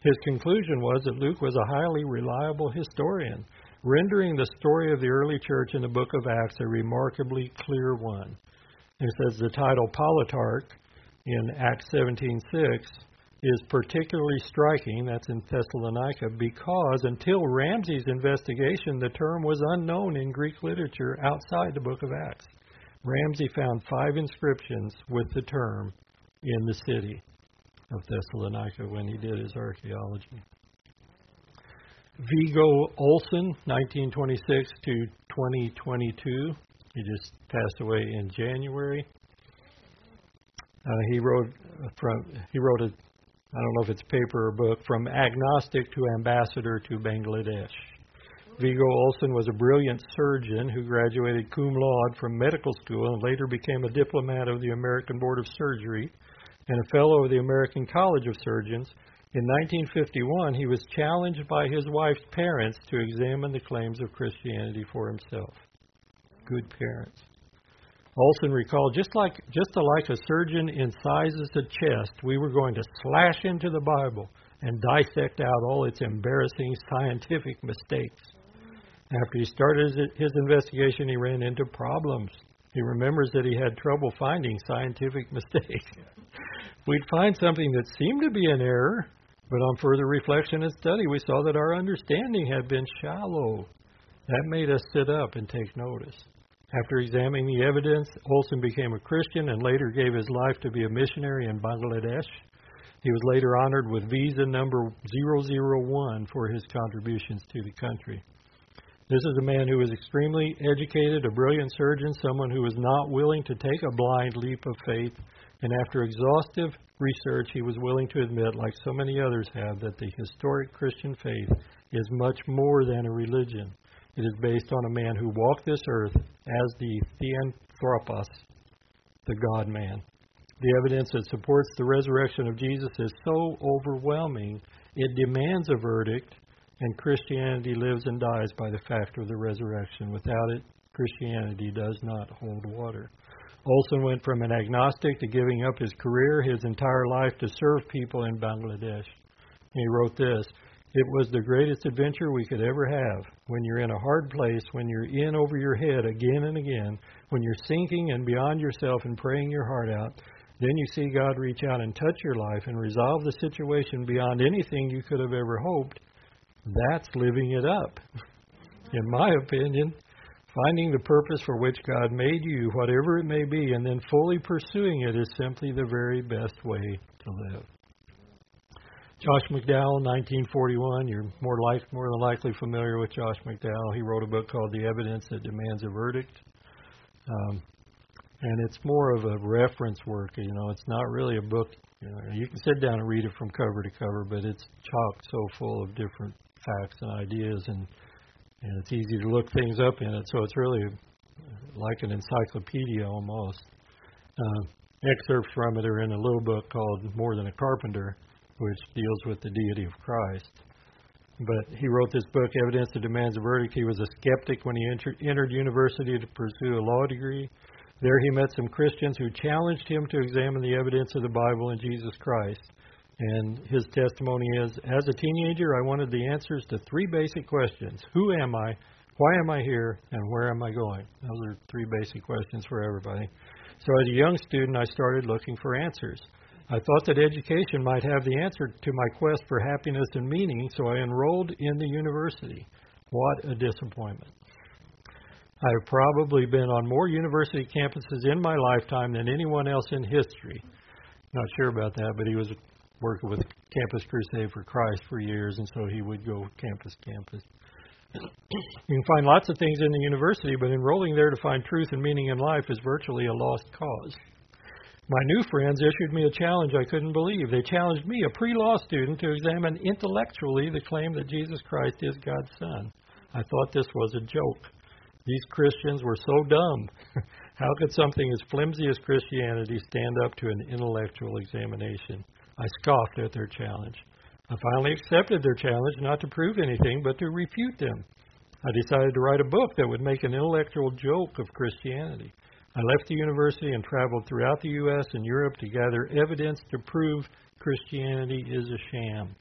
His conclusion was that Luke was a highly reliable historian, rendering the story of the early church in the book of Acts a remarkably clear one. It says the title Politarch in Acts 17:6 is particularly striking. That's in Thessalonica because until Ramsay's investigation, the term was unknown in Greek literature outside the book of Acts. Ramsay found five inscriptions with the term in the city of Thessalonica when he did his archaeology. Viggo Olsen, 1926 to 2022. He just passed away in January. Uh, he wrote from he wrote a I don't know if it's paper or book from agnostic to ambassador to Bangladesh. Viggo Olsen was a brilliant surgeon who graduated cum laude from medical school and later became a diplomat of the American Board of Surgery and a fellow of the American College of Surgeons. In 1951, he was challenged by his wife's parents to examine the claims of Christianity for himself good parents. Olsen recalled, just like just like a surgeon incisors a chest, we were going to slash into the Bible and dissect out all its embarrassing scientific mistakes. After he started his investigation, he ran into problems. He remembers that he had trouble finding scientific mistakes. We'd find something that seemed to be an error, but on further reflection and study, we saw that our understanding had been shallow. That made us sit up and take notice. After examining the evidence, Olsen became a Christian and later gave his life to be a missionary in Bangladesh. He was later honored with visa number 001 for his contributions to the country. This is a man who was extremely educated, a brilliant surgeon, someone who was not willing to take a blind leap of faith, and after exhaustive research, he was willing to admit, like so many others have, that the historic Christian faith is much more than a religion. It is based on a man who walked this earth as the Theanthropos, the God man. The evidence that supports the resurrection of Jesus is so overwhelming, it demands a verdict, and Christianity lives and dies by the fact of the resurrection. Without it, Christianity does not hold water. Olsen went from an agnostic to giving up his career, his entire life, to serve people in Bangladesh. he wrote this it was the greatest adventure we could ever have. When you're in a hard place, when you're in over your head again and again, when you're sinking and beyond yourself and praying your heart out, then you see God reach out and touch your life and resolve the situation beyond anything you could have ever hoped. That's living it up. In my opinion, finding the purpose for which God made you, whatever it may be, and then fully pursuing it is simply the very best way to live. Josh McDowell, 1941. You're more like more than likely familiar with Josh McDowell. He wrote a book called The Evidence That Demands a Verdict, um, and it's more of a reference work. You know, it's not really a book. You, know, you can sit down and read it from cover to cover, but it's chock so full of different facts and ideas, and and it's easy to look things up in it. So it's really like an encyclopedia almost. Uh, excerpts from it are in a little book called More Than a Carpenter which deals with the deity of Christ. But he wrote this book, Evidence That Demands a Verdict. He was a skeptic when he entered, entered university to pursue a law degree. There he met some Christians who challenged him to examine the evidence of the Bible and Jesus Christ. And his testimony is As a teenager, I wanted the answers to three basic questions Who am I? Why am I here? And where am I going? Those are three basic questions for everybody. So, as a young student, I started looking for answers. I thought that education might have the answer to my quest for happiness and meaning, so I enrolled in the university. What a disappointment. I have probably been on more university campuses in my lifetime than anyone else in history. Not sure about that, but he was working with Campus Crusade for Christ for years, and so he would go campus campus. you can find lots of things in the university, but enrolling there to find truth and meaning in life is virtually a lost cause. My new friends issued me a challenge I couldn't believe. They challenged me, a pre law student, to examine intellectually the claim that Jesus Christ is God's Son. I thought this was a joke. These Christians were so dumb. How could something as flimsy as Christianity stand up to an intellectual examination? I scoffed at their challenge. I finally accepted their challenge not to prove anything, but to refute them. I decided to write a book that would make an intellectual joke of Christianity. I left the university and traveled throughout the U.S. and Europe to gather evidence to prove Christianity is a sham.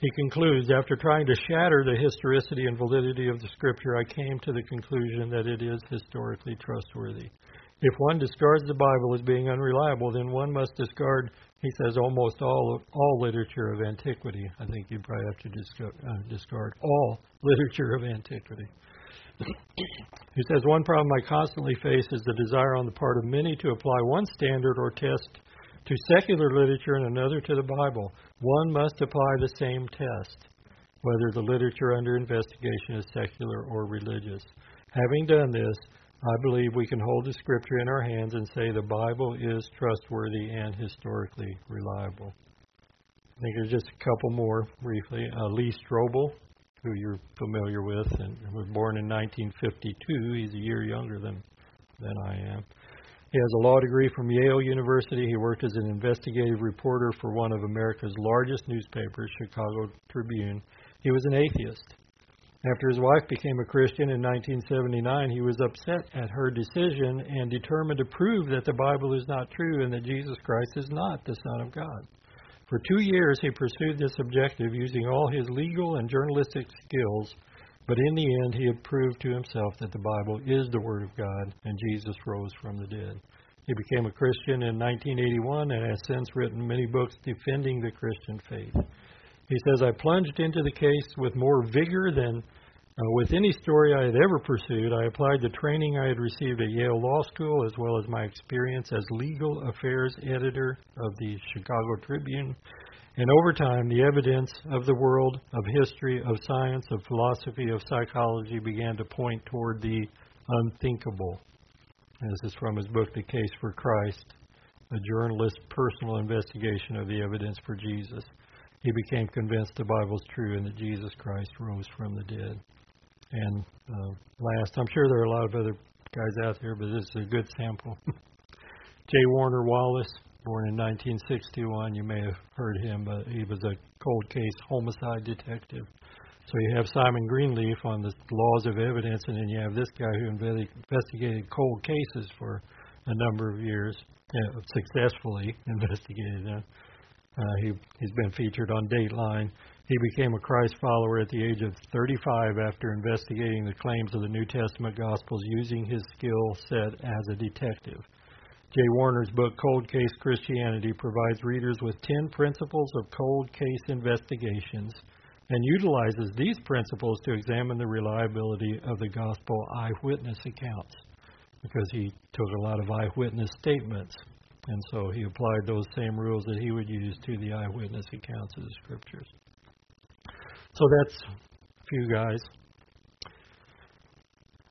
He concludes After trying to shatter the historicity and validity of the Scripture, I came to the conclusion that it is historically trustworthy. If one discards the Bible as being unreliable, then one must discard, he says, almost all all literature of antiquity. I think you'd probably have to discard, uh, discard all literature of antiquity. he says, One problem I constantly face is the desire on the part of many to apply one standard or test to secular literature and another to the Bible. One must apply the same test, whether the literature under investigation is secular or religious. Having done this, I believe we can hold the Scripture in our hands and say the Bible is trustworthy and historically reliable. I think there's just a couple more briefly. Uh, Lee Strobel, who you're familiar with, and was born in 1952. He's a year younger than than I am. He has a law degree from Yale University. He worked as an investigative reporter for one of America's largest newspapers, Chicago Tribune. He was an atheist. After his wife became a Christian in 1979, he was upset at her decision and determined to prove that the Bible is not true and that Jesus Christ is not the Son of God. For two years, he pursued this objective using all his legal and journalistic skills, but in the end, he had proved to himself that the Bible is the Word of God and Jesus rose from the dead. He became a Christian in 1981 and has since written many books defending the Christian faith. He says, I plunged into the case with more vigor than uh, with any story I had ever pursued, I applied the training I had received at Yale Law School as well as my experience as legal affairs editor of the Chicago Tribune. And over time, the evidence of the world, of history, of science, of philosophy, of psychology began to point toward the unthinkable. This is from his book, The Case for Christ, a journalist's personal investigation of the evidence for Jesus. He became convinced the Bible is true and that Jesus Christ rose from the dead. And uh, last, I'm sure there are a lot of other guys out there, but this is a good sample. J. Warner Wallace, born in 1961. You may have heard him, but he was a cold case homicide detective. So you have Simon Greenleaf on the laws of evidence, and then you have this guy who investigated cold cases for a number of years, uh, successfully investigated them. Uh, he, he's been featured on Dateline. He became a Christ follower at the age of 35 after investigating the claims of the New Testament Gospels using his skill set as a detective. J. Warner's book, Cold Case Christianity, provides readers with 10 principles of cold case investigations and utilizes these principles to examine the reliability of the gospel eyewitness accounts because he took a lot of eyewitness statements. And so he applied those same rules that he would use to the eyewitness accounts of the scriptures. So that's a few guys.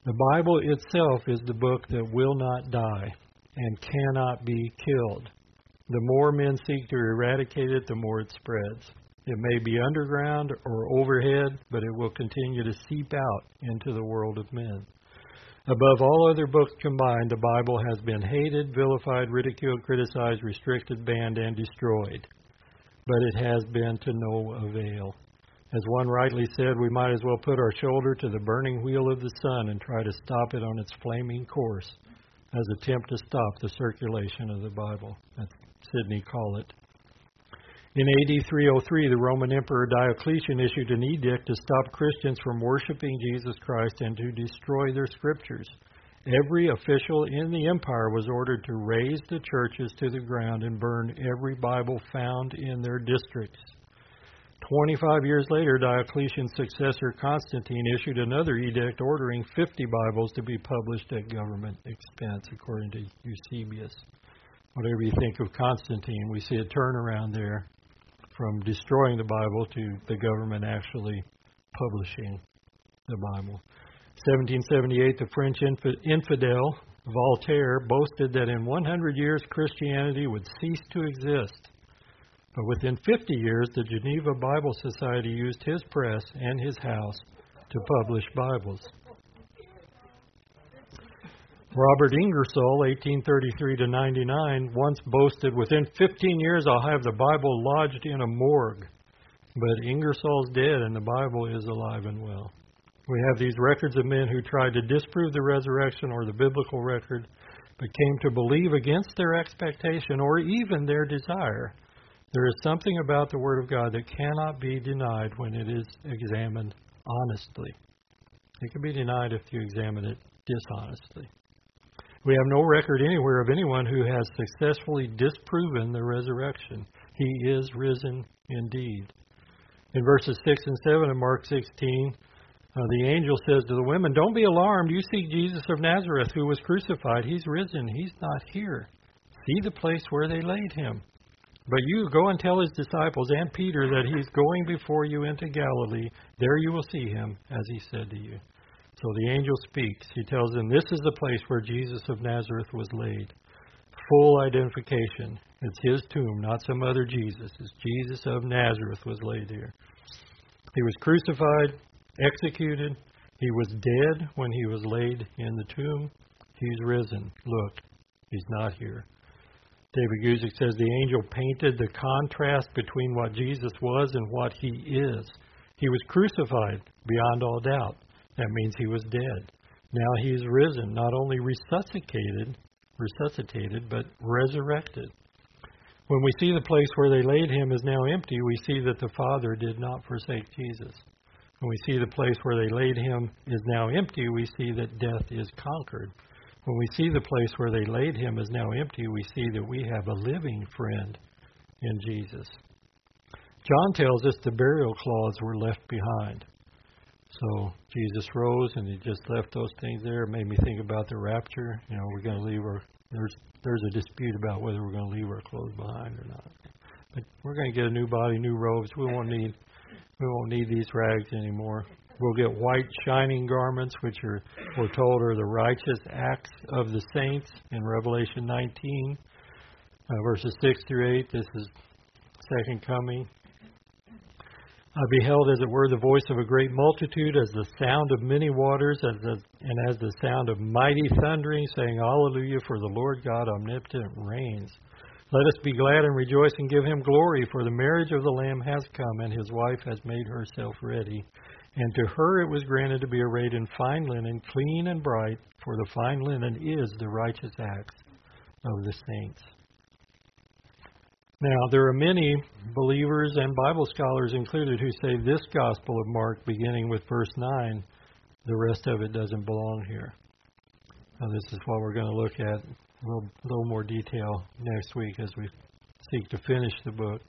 The Bible itself is the book that will not die and cannot be killed. The more men seek to eradicate it, the more it spreads. It may be underground or overhead, but it will continue to seep out into the world of men. Above all other books combined, the Bible has been hated, vilified, ridiculed, criticized, restricted, banned, and destroyed. But it has been to no avail. As one rightly said, we might as well put our shoulder to the burning wheel of the sun and try to stop it on its flaming course as attempt to stop the circulation of the Bible. That's Sidney Collett. In AD 303, the Roman Emperor Diocletian issued an edict to stop Christians from worshiping Jesus Christ and to destroy their scriptures. Every official in the empire was ordered to raze the churches to the ground and burn every Bible found in their districts. 25 years later, Diocletian's successor Constantine issued another edict ordering 50 Bibles to be published at government expense, according to Eusebius. Whatever you think of Constantine, we see a turnaround there from destroying the Bible to the government actually publishing the Bible. 1778, the French infidel Voltaire boasted that in 100 years Christianity would cease to exist. But within 50 years, the Geneva Bible Society used his press and his house to publish Bibles. Robert Ingersoll, 1833 to 99, once boasted, "Within 15 years, I'll have the Bible lodged in a morgue." But Ingersoll's dead, and the Bible is alive and well. We have these records of men who tried to disprove the resurrection or the biblical record, but came to believe against their expectation or even their desire. There is something about the Word of God that cannot be denied when it is examined honestly. It can be denied if you examine it dishonestly. We have no record anywhere of anyone who has successfully disproven the resurrection. He is risen indeed. In verses 6 and 7 of Mark 16, uh, the angel says to the women, Don't be alarmed. You seek Jesus of Nazareth who was crucified. He's risen. He's not here. See the place where they laid him. But you go and tell his disciples and Peter that he's going before you into Galilee. There you will see him, as he said to you. So the angel speaks. He tells them, This is the place where Jesus of Nazareth was laid. Full identification. It's his tomb, not some other Jesus. It's Jesus of Nazareth was laid here. He was crucified, executed. He was dead when he was laid in the tomb. He's risen. Look, he's not here. David Guzik says the angel painted the contrast between what Jesus was and what he is. He was crucified beyond all doubt. That means he was dead. Now he is risen, not only resuscitated, resuscitated, but resurrected. When we see the place where they laid him is now empty, we see that the Father did not forsake Jesus. When we see the place where they laid him is now empty, we see that death is conquered. When we see the place where they laid him is now empty, we see that we have a living friend in Jesus. John tells us the burial cloths were left behind. So Jesus rose and he just left those things there. It made me think about the rapture. You know, we're going to leave our there's there's a dispute about whether we're going to leave our clothes behind or not. But we're going to get a new body, new robes. We won't need we won't need these rags anymore. We'll get white shining garments, which are we're told are the righteous acts of the saints in Revelation 19, uh, verses 6 through 8. This is second coming. I beheld, as it were, the voice of a great multitude, as the sound of many waters, as the, and as the sound of mighty thundering, saying, Alleluia, for the Lord God omnipotent reigns. Let us be glad and rejoice and give him glory, for the marriage of the Lamb has come, and his wife has made herself ready. And to her it was granted to be arrayed in fine linen, clean and bright, for the fine linen is the righteous acts of the saints. Now, there are many believers and Bible scholars included who say this Gospel of Mark, beginning with verse 9, the rest of it doesn't belong here. Now, this is what we're going to look at a little, little more detail next week as we seek to finish the book.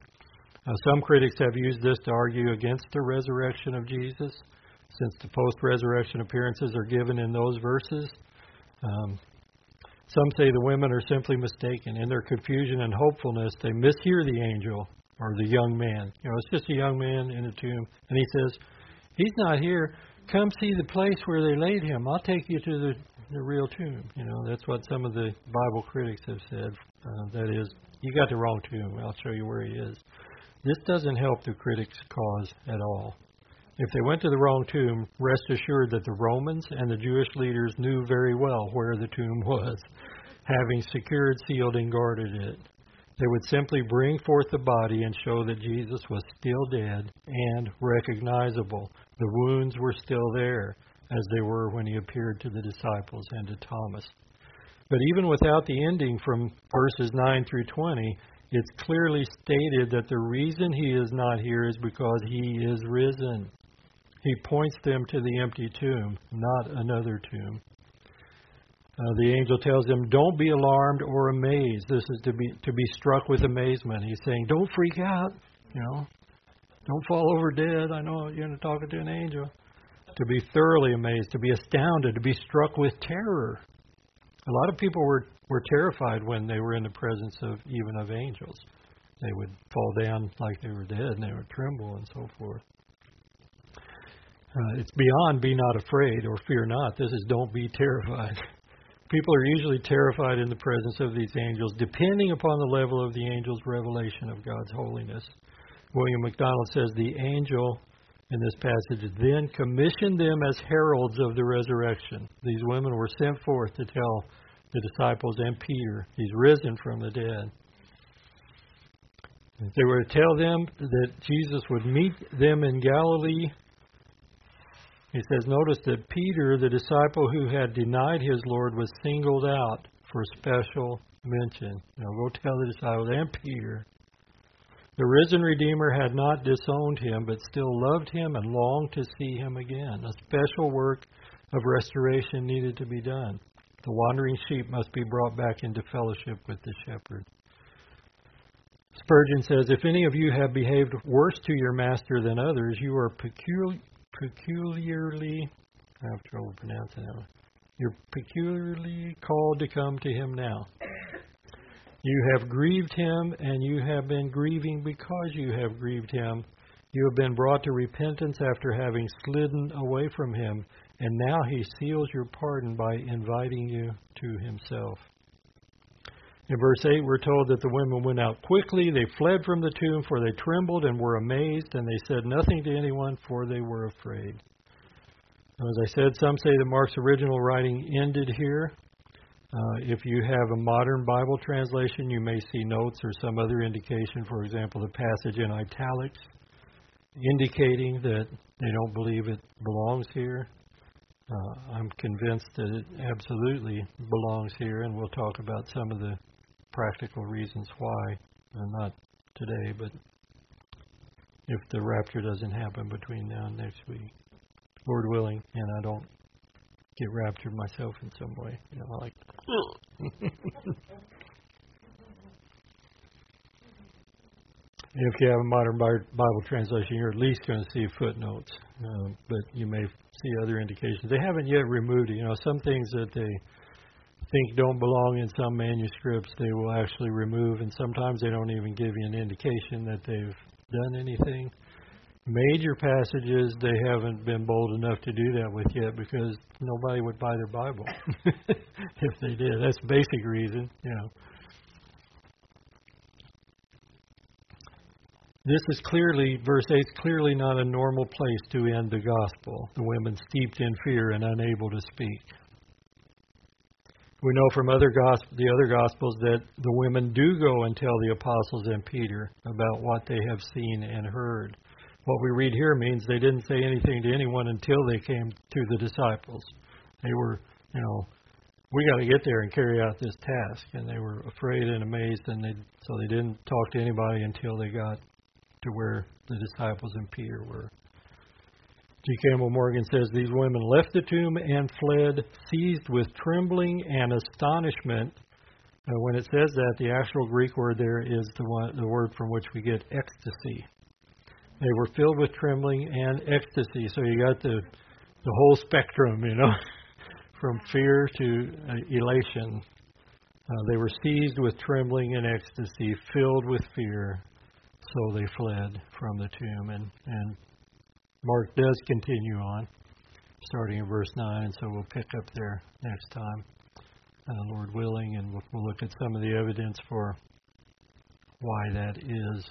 Uh, some critics have used this to argue against the resurrection of Jesus, since the post resurrection appearances are given in those verses. Um, some say the women are simply mistaken. In their confusion and hopefulness, they mishear the angel or the young man. You know, it's just a young man in a tomb. And he says, He's not here. Come see the place where they laid him. I'll take you to the, the real tomb. You know, that's what some of the Bible critics have said. Uh, that is, you got the wrong tomb. I'll show you where he is. This doesn't help the critics' cause at all. If they went to the wrong tomb, rest assured that the Romans and the Jewish leaders knew very well where the tomb was, having secured, sealed, and guarded it. They would simply bring forth the body and show that Jesus was still dead and recognizable. The wounds were still there, as they were when he appeared to the disciples and to Thomas. But even without the ending from verses 9 through 20, it's clearly stated that the reason he is not here is because he is risen. He points them to the empty tomb, not another tomb. Uh, the angel tells them, "Don't be alarmed or amazed." This is to be to be struck with amazement. He's saying, "Don't freak out. You know, don't fall over dead. I know you're talking to an angel." To be thoroughly amazed, to be astounded, to be struck with terror. A lot of people were were terrified when they were in the presence of even of angels. They would fall down like they were dead, and they would tremble and so forth. Uh, it's beyond be not afraid or fear not. This is don't be terrified. People are usually terrified in the presence of these angels, depending upon the level of the angel's revelation of God's holiness. William MacDonald says the angel in this passage then commissioned them as heralds of the resurrection. These women were sent forth to tell the disciples and Peter, he's risen from the dead. They were to tell them that Jesus would meet them in Galilee he says, notice that Peter, the disciple who had denied his Lord, was singled out for special mention. Now go tell the disciples and Peter. The risen Redeemer had not disowned him, but still loved him and longed to see him again. A special work of restoration needed to be done. The wandering sheep must be brought back into fellowship with the shepherd. Spurgeon says, If any of you have behaved worse to your master than others, you are peculiar, peculiarly, I have trouble pronouncing that one. You're peculiarly called to come to him now. You have grieved him, and you have been grieving because you have grieved him. You have been brought to repentance after having slidden away from him, and now he seals your pardon by inviting you to himself. In verse 8, we're told that the women went out quickly. They fled from the tomb, for they trembled and were amazed, and they said nothing to anyone, for they were afraid. As I said, some say that Mark's original writing ended here. Uh, if you have a modern Bible translation, you may see notes or some other indication, for example, the passage in italics, indicating that they don't believe it belongs here. Uh, I'm convinced that it absolutely belongs here, and we'll talk about some of the practical reasons why. Uh, not today, but if the rapture doesn't happen between now and next week, Lord willing, and I don't get raptured myself in some way, you know, like. if you have a modern Bible translation, you're at least going to see footnotes, uh, but you may see other indications. They haven't yet removed it. You know, some things that they think don't belong in some manuscripts they will actually remove, and sometimes they don't even give you an indication that they've done anything. Major passages they haven't been bold enough to do that with yet because nobody would buy their Bible if they did. That's the basic reason, you know. This is clearly, verse 8 is clearly not a normal place to end the gospel. The women steeped in fear and unable to speak. We know from other gosp- the other gospels that the women do go and tell the apostles and Peter about what they have seen and heard. What we read here means they didn't say anything to anyone until they came to the disciples. They were, you know, we got to get there and carry out this task, and they were afraid and amazed, and they so they didn't talk to anybody until they got to where the disciples and Peter were. G. Campbell Morgan says these women left the tomb and fled, seized with trembling and astonishment. Uh, when it says that, the actual Greek word there is the, one, the word from which we get ecstasy. They were filled with trembling and ecstasy. So you got the the whole spectrum, you know, from fear to uh, elation. Uh, they were seized with trembling and ecstasy, filled with fear. So they fled from the tomb and, and Mark does continue on, starting in verse 9, so we'll pick up there next time, uh, Lord willing, and we'll, we'll look at some of the evidence for why that is,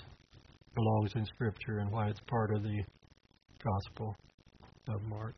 belongs in Scripture, and why it's part of the Gospel of Mark.